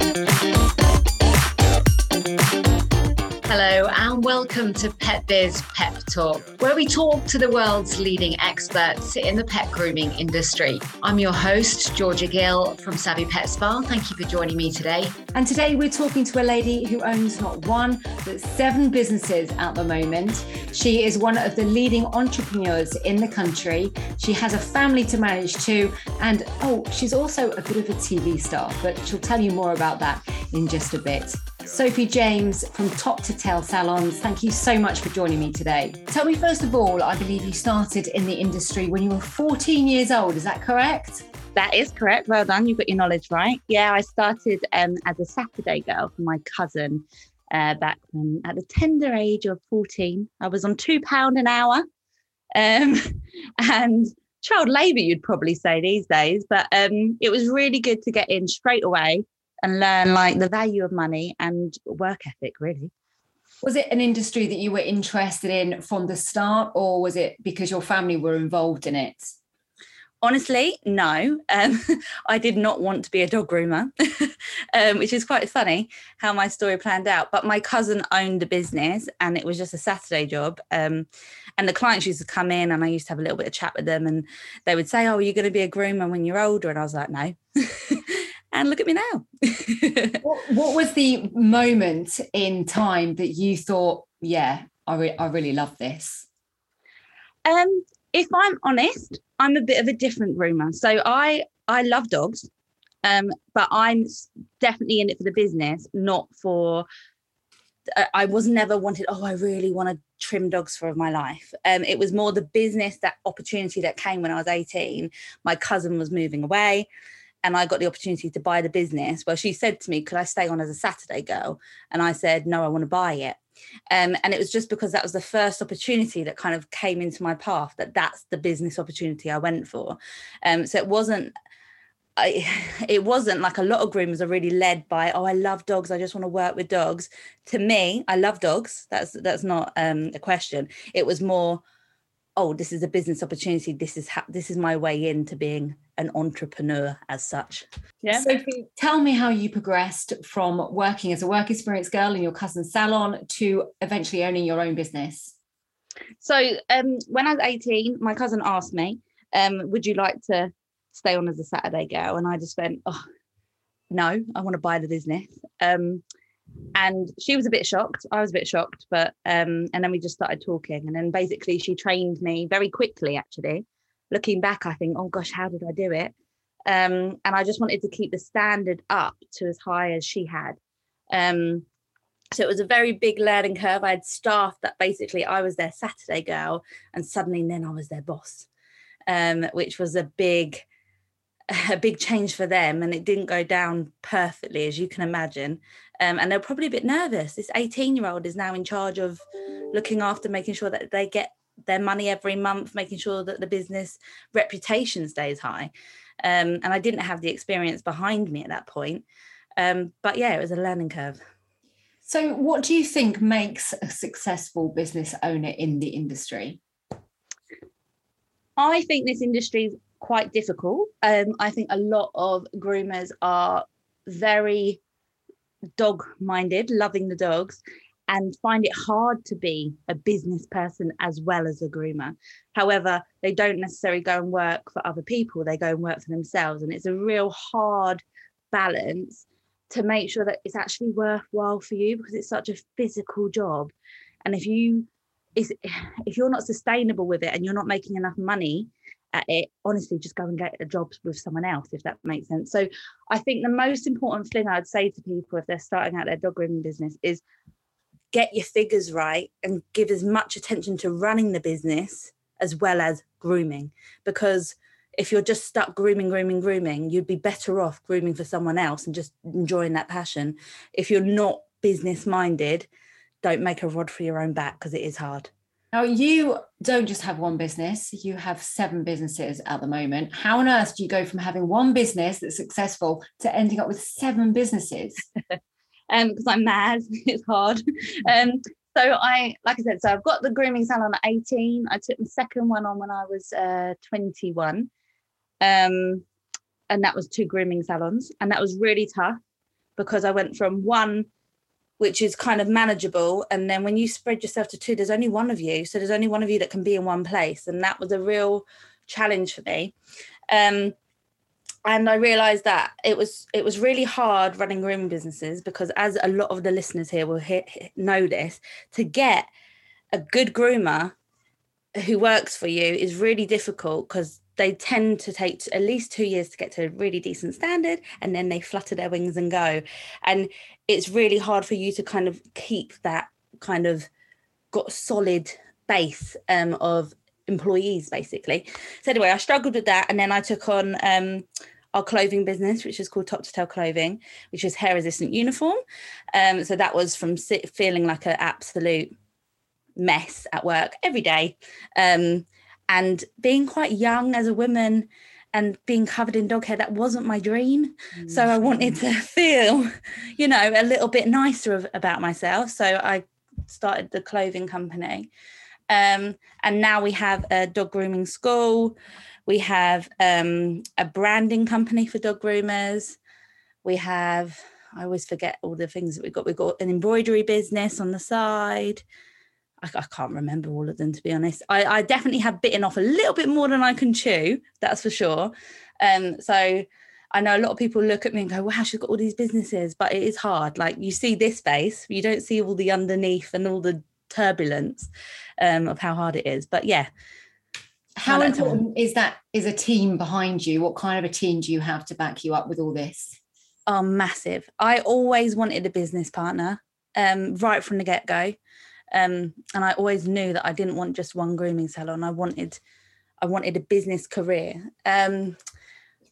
Hello, welcome to Pet Biz Pep Talk, where we talk to the world's leading experts in the pet grooming industry. I'm your host, Georgia Gill from Savvy Pet Spa. Thank you for joining me today. And today we're talking to a lady who owns not one, but seven businesses at the moment. She is one of the leading entrepreneurs in the country. She has a family to manage too. And oh, she's also a bit of a TV star, but she'll tell you more about that in just a bit. Sophie James from Top to Tail Salons, thank you so much for joining me today. Tell me, first of all, I believe you started in the industry when you were 14 years old, is that correct? That is correct. Well done. You've got your knowledge right. Yeah, I started um, as a Saturday girl for my cousin uh, back when, at the tender age of 14. I was on £2 an hour. Um, and child labour, you'd probably say these days. But um, it was really good to get in straight away and learn like the value of money and work ethic really. Was it an industry that you were interested in from the start or was it because your family were involved in it? Honestly no. Um, i did not want to be a dog groomer um, which is quite funny how my story planned out. But my cousin owned a business and it was just a saturday job um, and the clients used to come in and i used to have a little bit of chat with them and they would say oh are you going to be a groomer when you're older? And i was like no and look at me now. what, what, was the moment in time that you thought, yeah, I, re- I really love this? Um, if I'm honest, I'm a bit of a different groomer. So I I love dogs, um, but I'm definitely in it for the business, not for. Uh, I was never wanted. Oh, I really want to trim dogs for my life. Um, it was more the business, that opportunity that came when I was 18. My cousin was moving away and I got the opportunity to buy the business. Well, she said to me, Could I stay on as a Saturday girl? And I said, No, I want to buy it. Um, and it was just because that was the first opportunity that kind of came into my path that that's the business opportunity I went for. Um, so it wasn't. I, it wasn't like a lot of groomers are really led by oh I love dogs I just want to work with dogs to me I love dogs that's that's not um, a question it was more oh this is a business opportunity this is this is my way into being an entrepreneur as such. Yeah. Sophie tell me how you progressed from working as a work experience girl in your cousin's salon to eventually owning your own business. So um, when i was 18 my cousin asked me um, would you like to stay on as a saturday girl? And i just went oh no i want to buy the business. Um, and she was a bit shocked. I was a bit shocked but um and then we just started talking. And then basically she trained me very quickly actually looking back i think oh gosh how did i do it? Um and i just wanted to keep the standard up to as high as she had. Um so it was a very big learning curve. I had staff that basically i was their saturday girl and suddenly then i was their boss um which was a big a big change for them and it didn't go down perfectly as you can imagine. Um, and they're probably a bit nervous. This 18 year old is now in charge of looking after making sure that they get their money every month making sure that the business reputation stays high. Um, and i didn't have the experience behind me at that point. Um, but yeah it was a learning curve. So what do you think makes a successful business owner in the industry? I think this industry is quite difficult. Um, I think a lot of groomers are very dog minded, loving the dogs, and find it hard to be a business person as well as a groomer. However, they don't necessarily go and work for other people, they go and work for themselves. And it's a real hard balance to make sure that it's actually worthwhile for you because it's such a physical job. And if you if you're not sustainable with it and you're not making enough money at it, honestly, just go and get a job with someone else, if that makes sense. So I think the most important thing I'd say to people if they're starting out their dog grooming business is get your figures right and give as much attention to running the business as well as grooming. Because if you're just stuck grooming, grooming, grooming, you'd be better off grooming for someone else and just enjoying that passion. If you're not business minded, don't make a rod for your own back because it is hard. Now, you don't just have one business, you have seven businesses at the moment. How on earth do you go from having one business that's successful to ending up with seven businesses? um, because I'm mad, it's hard. Um, so I, like I said, so I've got the grooming salon at 18. I took the second one on when I was uh, 21. Um, and that was two grooming salons. And that was really tough because I went from one which is kind of manageable. And then when you spread yourself to two, there's only one of you. So there's only one of you that can be in one place. And that was a real challenge for me. Um, and I realized that it was it was really hard running grooming businesses because as a lot of the listeners here will hit, know this, to get a good groomer who works for you is really difficult because they tend to take at least two years to get to a really decent standard and then they flutter their wings and go. And it's really hard for you to kind of keep that kind of got solid base um, of employees basically. So anyway i struggled with that and then i took on um, our clothing business which is called top to tail clothing which is hair resistant uniform. Um, so that was from feeling like an absolute mess at work every day. Um, and being quite young as a woman and being covered in dog hair that wasn't my dream. Mm-hmm. so i wanted to feel you know a little bit nicer about myself. So i started the clothing company um, and now we have a dog grooming school we have um, a branding company for dog groomers we have i always forget all the things that we've got we've got an embroidery business on the side I, I, can't remember all of them to be honest. I, I, definitely have bitten off a little bit more than I can chew, that's for sure. Um, so I know a lot of people look at me and go, wow, she's got all these businesses, but it is hard. Like you see this face, you don't see all the underneath and all the turbulence um, of how hard it is. But yeah. How important is that is a team behind you? What kind of a team do you have to back you up with all this? Oh, massive. I always wanted a business partner um, right from the get-go. Um, and I always knew that I didn't want just one grooming salon. I wanted, I wanted a business career. Um,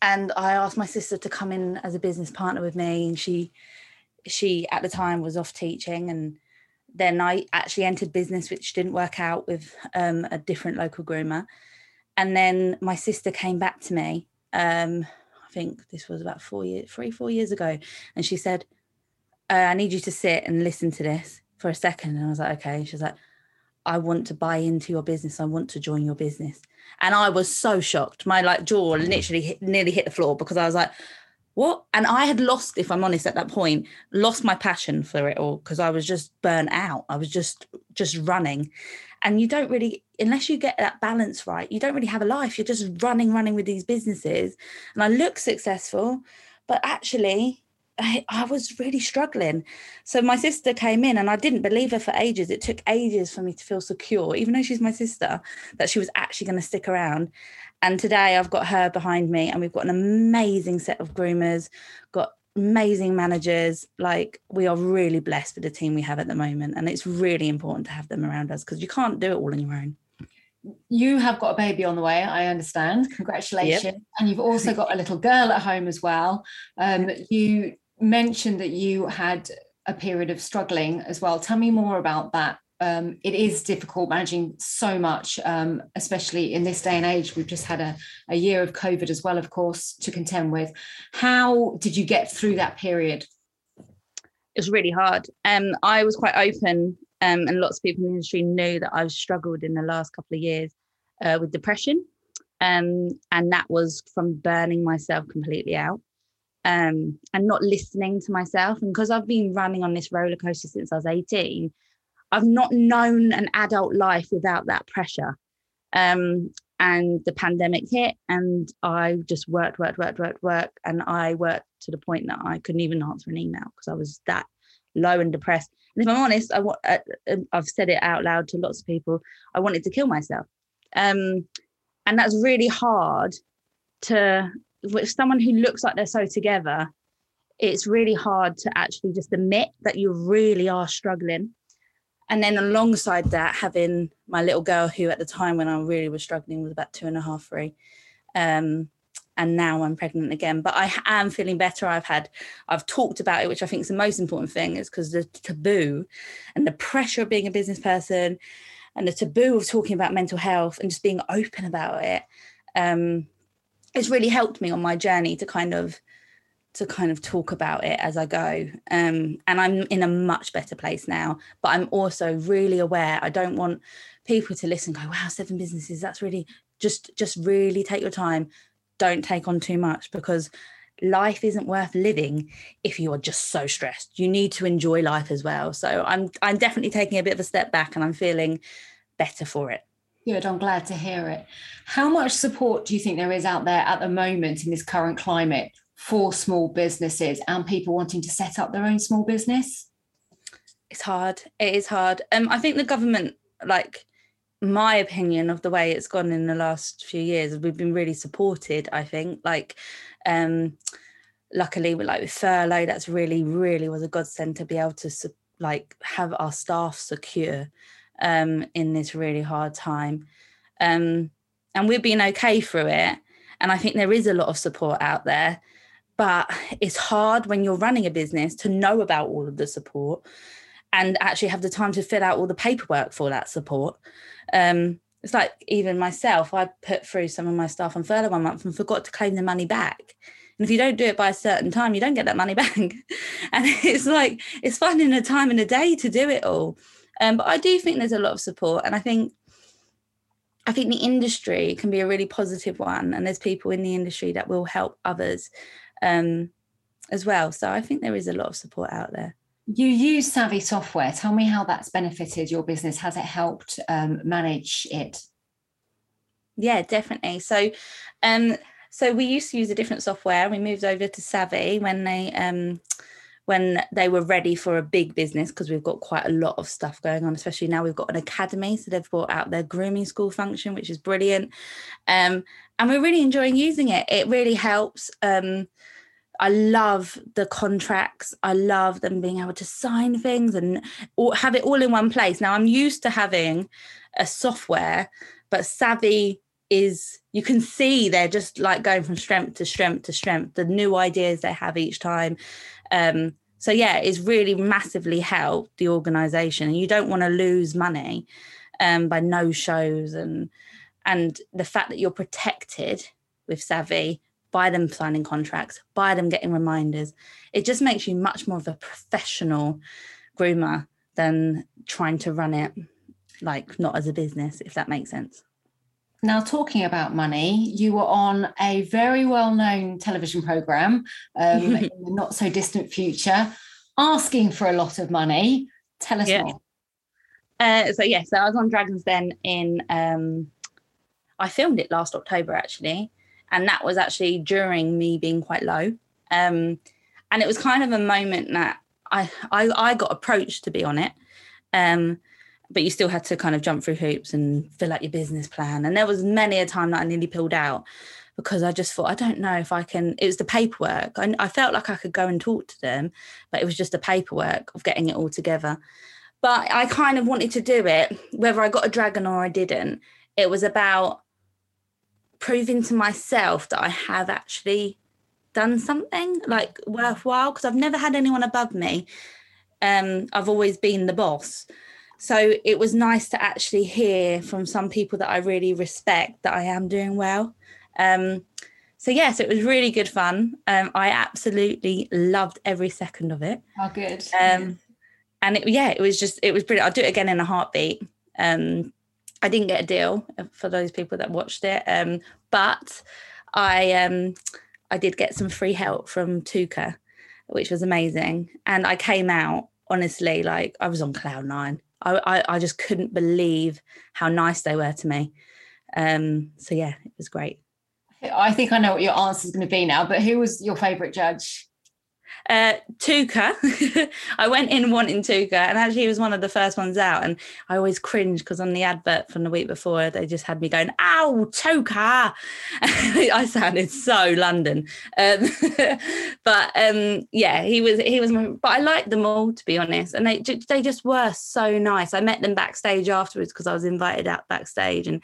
and I asked my sister to come in as a business partner with me, and she, she at the time was off teaching, and then I actually entered business, which didn't work out with um, a different local groomer. And then my sister came back to me. Um, I think this was about four years, three, four years ago, and she said, uh, "I need you to sit and listen to this." for a second and I was like, okay. She's like, I want to buy into your business. I want to join your business. And I was so shocked. My like jaw literally hit, nearly hit the floor because I was like, what? And I had lost, if I'm honest, at that point, lost my passion for it all because I was just burnt out. I was just just running. And you don't really, unless you get that balance right, you don't really have a life. You're just running, running with these businesses. And I look successful, but actually I, I, was really struggling. So my sister came in and I didn't believe her for ages. It took ages for me to feel secure, even though she's my sister, that she was actually going to stick around. And today I've got her behind me and we've got an amazing set of groomers, got amazing managers. Like we are really blessed with the team we have at the moment. And it's really important to have them around us because you can't do it all on your own you have got a baby on the way i understand congratulations yep. and you've also got a little girl at home as well um, you mentioned that you had a period of struggling as well. Tell me more about that. Um, it is difficult managing so much, um, especially in this day and age. We've just had a, a year of COVID as well, of course, to contend with. How did you get through that period? It was really hard. Um, I was quite open, um, and lots of people in the industry knew that I've struggled in the last couple of years uh, with depression. Um, and that was from burning myself completely out um, and not listening to myself. And because I've been running on this roller coaster since I was 18, I've not known an adult life without that pressure. Um, and the pandemic hit, and I just worked, worked, worked, worked, worked. And I worked to the point that I couldn't even answer an email because I was that low and depressed. And if I'm honest, I, uh, uh, I've said it out loud to lots of people. I wanted to kill myself. Um, and that's really hard to with someone who looks like they're so together, it's really hard to actually just admit that you really are struggling. And then alongside that, having my little girl, who at the time when I really was struggling was about two and a half, three. Um, and now I'm pregnant again. But I am feeling better. I've had, I've talked about it, which I think is the most important thing, is because the taboo and the pressure of being a business person and the taboo of talking about mental health and just being open about it um, it's really helped me on my journey to kind of to kind of talk about it as I go. Um, and I'm in a much better place now. But I'm also really aware. I don't want people to listen, go, wow, seven businesses. That's really just just really take your time. Don't take on too much because life isn't worth living if you are just so stressed. You need to enjoy life as well. So I'm I'm definitely taking a bit of a step back and I'm feeling better for it. Good, I'm glad to hear it. How much support do you think there is out there at the moment in this current climate for small businesses and people wanting to set up their own small business? It's hard. It is hard. Um, I think the government, like my opinion of the way it's gone in the last few years, we've been really supported. I think, like, um, luckily, with like with furlough, that's really, really was a godsend to be able to like have our staff secure um, in this really hard time. Um, and we've been okay through it. And I think there is a lot of support out there, but it's hard when you're running a business to know about all of the support and actually have the time to fill out all the paperwork for that support. Um, it's like even myself, I put through some of my stuff on furlough one month and forgot to claim the money back. And if you don't do it by a certain time, you don't get that money back. and it's like it's finding a time and a day to do it all. Um, but I do think there's a lot of support, and I think I think the industry can be a really positive one, and there's people in the industry that will help others um, as well. So I think there is a lot of support out there. You use Savvy software. Tell me how that's benefited your business. Has it helped um, manage it? Yeah, definitely. So, um, so we used to use a different software. We moved over to Savvy when they um, when they were ready for a big business because we've got quite a lot of stuff going on especially now we've got an academy so they've brought out their grooming school function which is brilliant um, and we're really enjoying using it it really helps um, I love the contracts. I love them being able to sign things and have it all in one place. Now I'm used to having a software, but Savvy is you can see they're just like going from strength to strength to strength. The new ideas they have each time, um, so yeah, it's really massively helped the organisation, and you don't want to lose money um, by no shows and and the fact that you're protected with Savvy by them signing contracts, by them getting reminders, it just makes you much more of a professional groomer than trying to run it like not as a business, if that makes sense. Now, talking about money, you were on a very well known television program um, in the not so distant future, asking for a lot of money. Tell us yeah. more. Uh, so, yes, yeah, so I was on Dragons Den in, um, I filmed it last October actually. And that was actually during me being quite low. Um, and it was kind of a moment that I, I, I got approached to be on it. Um, but you still had to kind of jump through hoops and fill out your business plan. And there was many a time that I nearly pulled out because I just thought, I don't know if I can. It was the paperwork. I, I felt like I could go and talk to them, but it was just the paperwork of getting it all together. But I kind of wanted to do it, whether I got a dragon or I didn't. It was about proving to myself that I have actually done something like worthwhile because I've never had anyone above me. Um, I've always been the boss. So it was nice to actually hear from some people that I really respect that I am doing well. Um, so yes, it was really good fun. Um, I absolutely loved every second of it. Oh, good. Um, and it, yeah, it was just it was brilliant. I'll do it again in a heartbeat. Um, I didn't get a deal for those people that watched it, um, but I um, I did get some free help from Touker, which was amazing. And I came out honestly like I was on cloud nine. I, I, I just couldn't believe how nice they were to me. Um, so yeah, it was great. I think I know what your answer is going to be now, but who was your favourite judge? Uh, Touker. I went in wanting Touker, and actually, he was one of the first ones out. And I always cringe because on the advert from the week before, they just had me going, "Ow, Touker!" I sounded so London. Um, but um, yeah, he was. He was. But I liked them all, to be honest, and they they just were so nice. I met them backstage afterwards because I was invited out backstage, and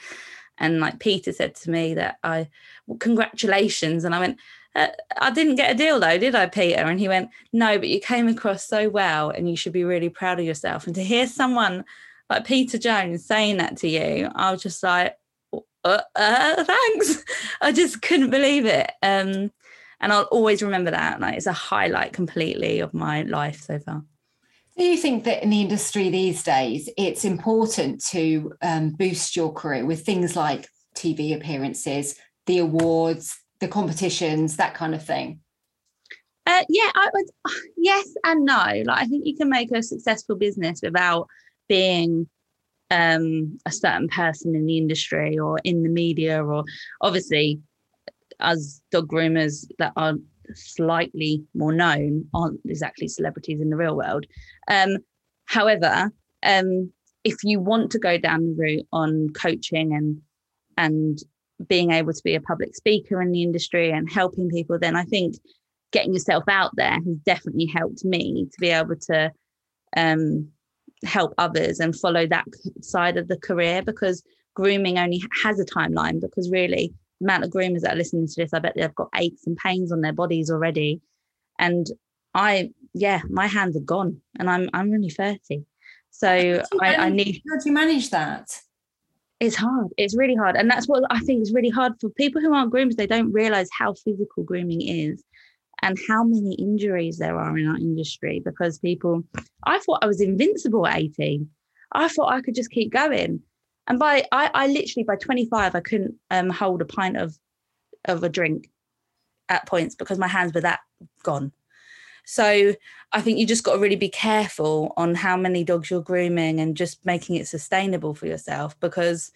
and like Peter said to me that I, well, congratulations, and I went uh, I didn't get a deal though, did I, Peter? And he went, No, but you came across so well and you should be really proud of yourself. And to hear someone like Peter Jones saying that to you, I was just like, uh, uh, Thanks. I just couldn't believe it. Um, and I'll always remember that. Like it's a highlight completely of my life so far. Do you think that in the industry these days, it's important to um, boost your career with things like TV appearances, the awards, the competitions, that kind of thing? Uh, yeah, I would. Yes and no. Like I think you can make a successful business without being um, a certain person in the industry or in the media, or obviously, as dog groomers that are slightly more known aren't exactly celebrities in the real world. Um, however, um, if you want to go down the route on coaching and and being able to be a public speaker in the industry and helping people, then I think getting yourself out there has definitely helped me to be able to um, help others and follow that side of the career because grooming only has a timeline because really the amount of groomers that are listening to this i bet they've got aches and pains on their bodies already. And i yeah my hands are gone and i'm i'm only 30 so I, I need how do you manage that it's hard. It's really hard. And that's what i think is really hard for people who aren't groomers. They don't realize how physical grooming is and how many injuries there are in our industry because people i thought i was invincible at 18 i thought i could just keep going. And by i, I literally by 25 i couldn't um, hold a pint of of a drink at points because my hands were that gone. So i think you just got to really be careful on how many dogs you're grooming and just making it sustainable for yourself because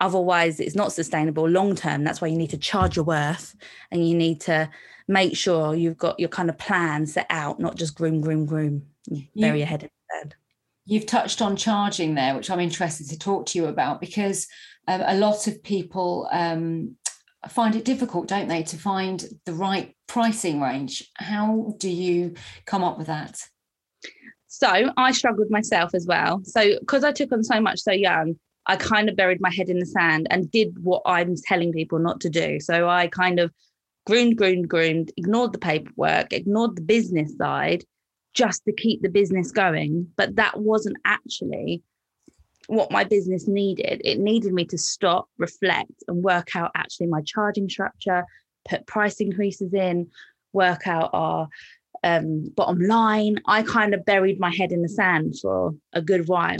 otherwise it's not sustainable long term that's why you need to charge your worth and you need to make sure you've got your kind of plan set out, not just groom, groom, groom, bury your head in bed. You've touched on charging there, which I'm interested to talk to you about because um, a lot of people um, find it difficult, don't they, to find the right pricing range. How do you come up with that? So I struggled myself as well. So because I took on so much so young, I kind of buried my head in the sand and did what I'm telling people not to do. So I kind of groomed, groomed, groomed, ignored the paperwork, ignored the business side just to keep the business going. But that wasn't actually what my business needed. It needed me to stop, reflect, and work out actually my charging structure, put price increases in, work out our um, bottom line. I kind of buried my head in the sand for a good while.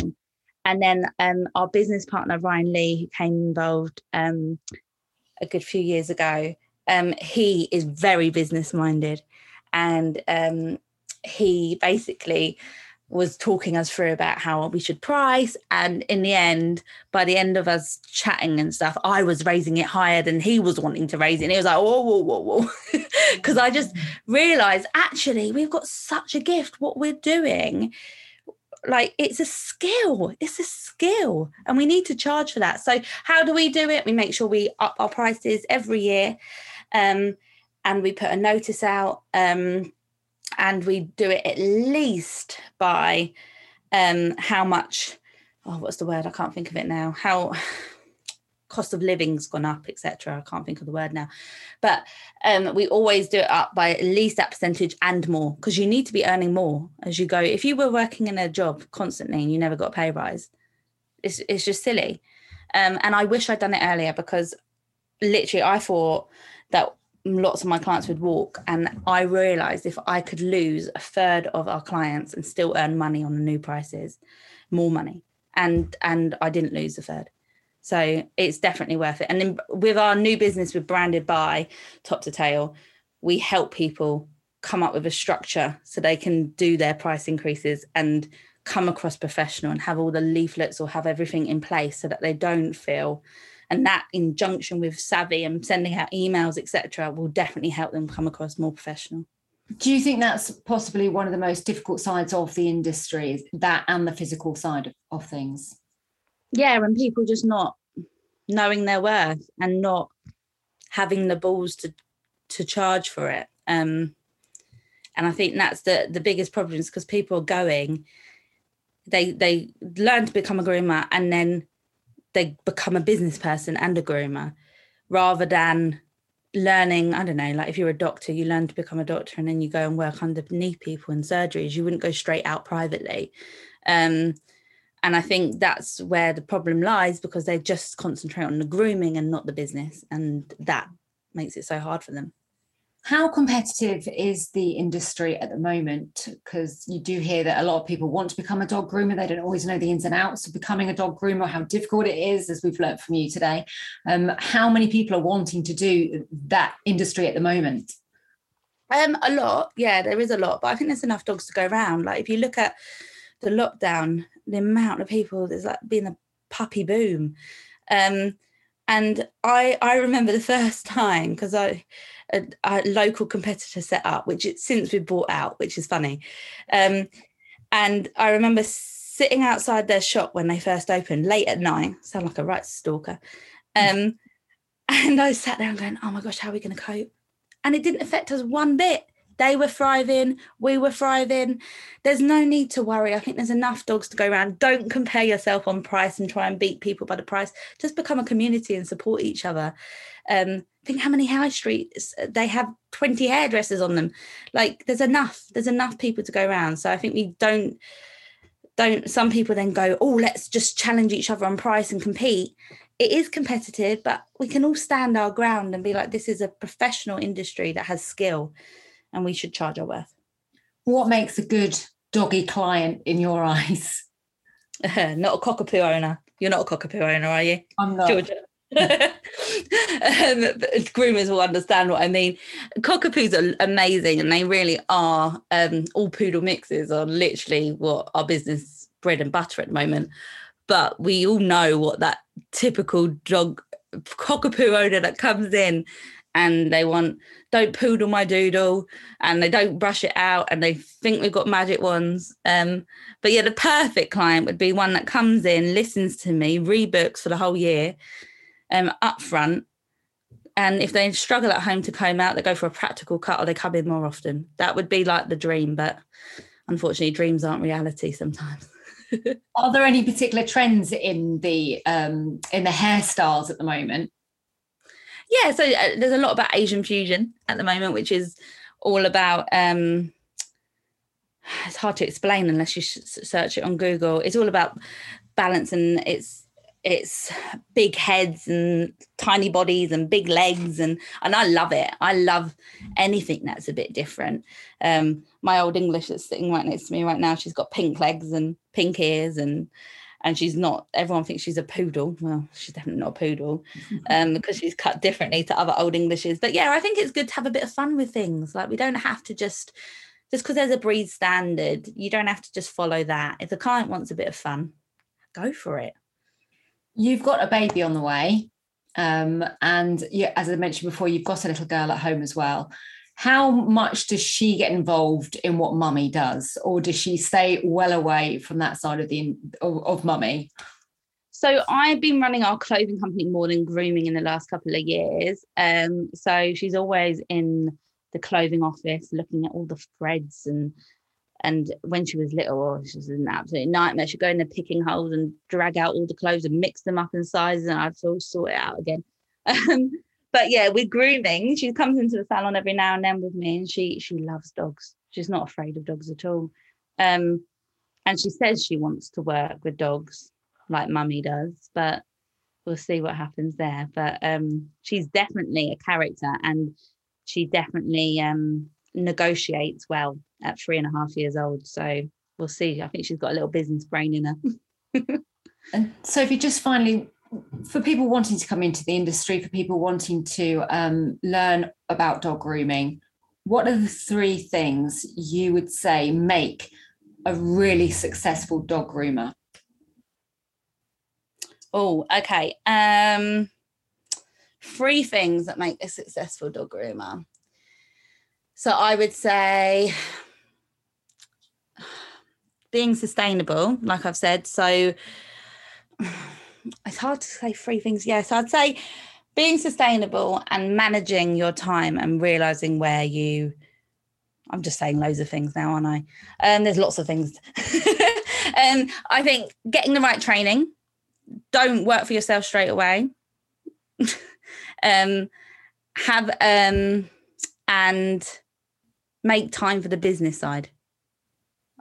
And then um, our business partner, Ryan Lee, who came involved um, a good few years ago, um, he is very business minded and um, he basically was talking us through about how we should price and in the end by the end of us chatting and stuff i was raising it higher than he was wanting to raise it and he was like whoa whoa whoa whoa. Because i just realized actually we've got such a gift what we're doing like it's a skill it's a skill and we need to charge for that. So how do we do it? We make sure we up our prices every year um, and we put a notice out um, and we do it at least by um, how much oh what's the word? I can't think of it now. How cost of living's gone up etc i can't think of the word now. But um, we always do it up by at least that percentage and more because you need to be earning more as you go. If you were working in a job constantly and you never got a pay rise it's, it's just silly. Um, and i wish i'd done it earlier because literally i thought that lots of my clients would walk and i realized if i could lose a third of our clients and still earn money on the new prices more money. And and i didn't lose a third. So it's definitely worth it. And then with our new business with branded by top to tail we help people come up with a structure so they can do their price increases and come across professional and have all the leaflets or have everything in place so that they don't feel and that in junction with savvy and sending out emails etc will definitely help them come across more professional. Do you think that's possibly one of the most difficult sides of the industry that and the physical side of, of things? Yeah and people just not knowing their worth and not having the balls to to charge for it um and i think that's the the biggest problem is because people are going they they learn to become a groomer and then they become a business person and a groomer rather than learning i don't know like if you're a doctor you learn to become a doctor and then you go and work underneath people in surgeries. You wouldn't go straight out privately. Um, and i think that's where the problem lies because they just concentrate on the grooming and not the business and that makes it so hard for them how competitive is the industry at the moment? Because you do hear that a lot of people want to become a dog groomer. They don't always know the ins and outs of becoming a dog groomer, how difficult it is, as we've learned from you today. Um, how many people are wanting to do that industry at the moment? Um, a lot, yeah, there is a lot, but I think there's enough dogs to go around. Like if you look at the lockdown, the amount of people there's like been a puppy boom. Um, and I I remember the first time because I a, a, local competitor set up, which it's since we bought out, which is funny. Um, and I remember sitting outside their shop when they first opened, late at night. Sound like a right stalker. Um, and I sat there and going, "Oh my gosh, how are we going to cope?" And it didn't affect us one bit. They were thriving, we were thriving. There's no need to worry. I think there's enough dogs to go around. Don't compare yourself on price and try and beat people by the price. Just become a community and support each other. Um, think how many high streets uh, they have 20 hairdressers on them. Like there's enough, there's enough people to go around. So I think we don't don't some people then go, oh, let's just challenge each other on price and compete. It is competitive, but we can all stand our ground and be like, this is a professional industry that has skill and we should charge our worth. What makes a good doggy client in your eyes? not a cockapoo owner. You're not a cockapoo owner, are you? I'm not. Georgia. um, groomers will understand what I mean. Cockapoos are amazing, and they really are. Um, all poodle mixes are literally what our business bread and butter at the moment. But we all know what that typical dog cockapoo owner that comes in and they want don't poodle my doodle and they don't brush it out and they think we've got magic wands. Um, but yeah the perfect client would be one that comes in listens to me rebooks for the whole year um, up front and if they struggle at home to comb out they go for a practical cut or they come in more often. That would be like the dream but unfortunately dreams aren't reality sometimes. Are there any particular trends in the um, in the hairstyles at the moment yeah, so uh, there's a lot about Asian fusion at the moment, which is all about. um It's hard to explain unless you search it on Google. It's all about balance, and it's it's big heads and tiny bodies and big legs and and I love it. I love anything that's a bit different. Um, my old English that's sitting right next to me right now, she's got pink legs and pink ears and and she's not everyone thinks she's a poodle. Well she's definitely not a poodle um, because she's cut differently to other old englishes. But yeah i think it's good to have a bit of fun with things. Like we don't have to just just because there's a breed standard you don't have to just follow that. If the client wants a bit of fun go for it. You've got a baby on the way um, and yeah, as i mentioned before you've got a little girl at home as well how much does she get involved in what mummy does or does she stay well away from that side of the of, of mummy so I've been running our clothing company more than grooming in the last couple of years. Um, so she's always in the clothing office looking at all the threads and and when she was little, oh, she was an absolute nightmare. She'd go in the picking holes and drag out all the clothes and mix them up in sizes, and I'd sort sort it out again. Um, but yeah, with grooming, she comes into the salon every now and then with me, and she she loves dogs. She's not afraid of dogs at all. Um, and she says she wants to work with dogs like mummy does, but we'll see what happens there. But um, she's definitely a character, and she definitely um, negotiates well at three and a half years old. So we'll see. I think she's got a little business brain in her. and Sophie, just finally, for people wanting to come into the industry, for people wanting to um, learn about dog grooming, what are the three things you would say make a really successful dog groomer? Oh, okay. Um, three things that make a successful dog groomer. So I would say being sustainable, like I've said. So it's hard to say three things. Yes, I'd say being sustainable and managing your time and realizing where you I'm just saying loads of things now, aren't I? Um, there's lots of things. um, I think getting the right training. Don't work for yourself straight away. um, have um, and make time for the business side.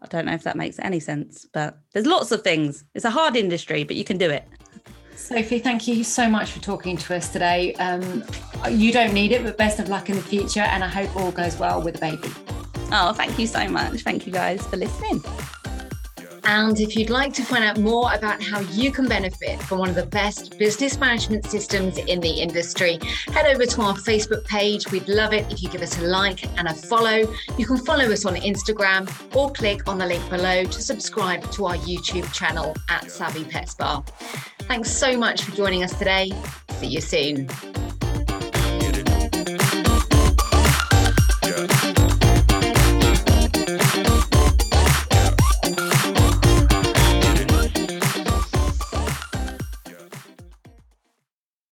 I don't know if that makes any sense, but there's lots of things. It's a hard industry, but you can do it. Sophie, thank you so much for talking to us today. Um, you don't need it, but best of luck in the future, and I hope all goes well with the baby. Oh, thank you so much. Thank you guys for listening. And if you'd like to find out more about how you can benefit from one of the best business management systems in the industry, head over to our Facebook page. We'd love it if you give us a like and a follow. You can follow us on Instagram or click on the link below to subscribe to our YouTube channel at Savvy Pet Spa. Thanks so much for joining us today. See you soon.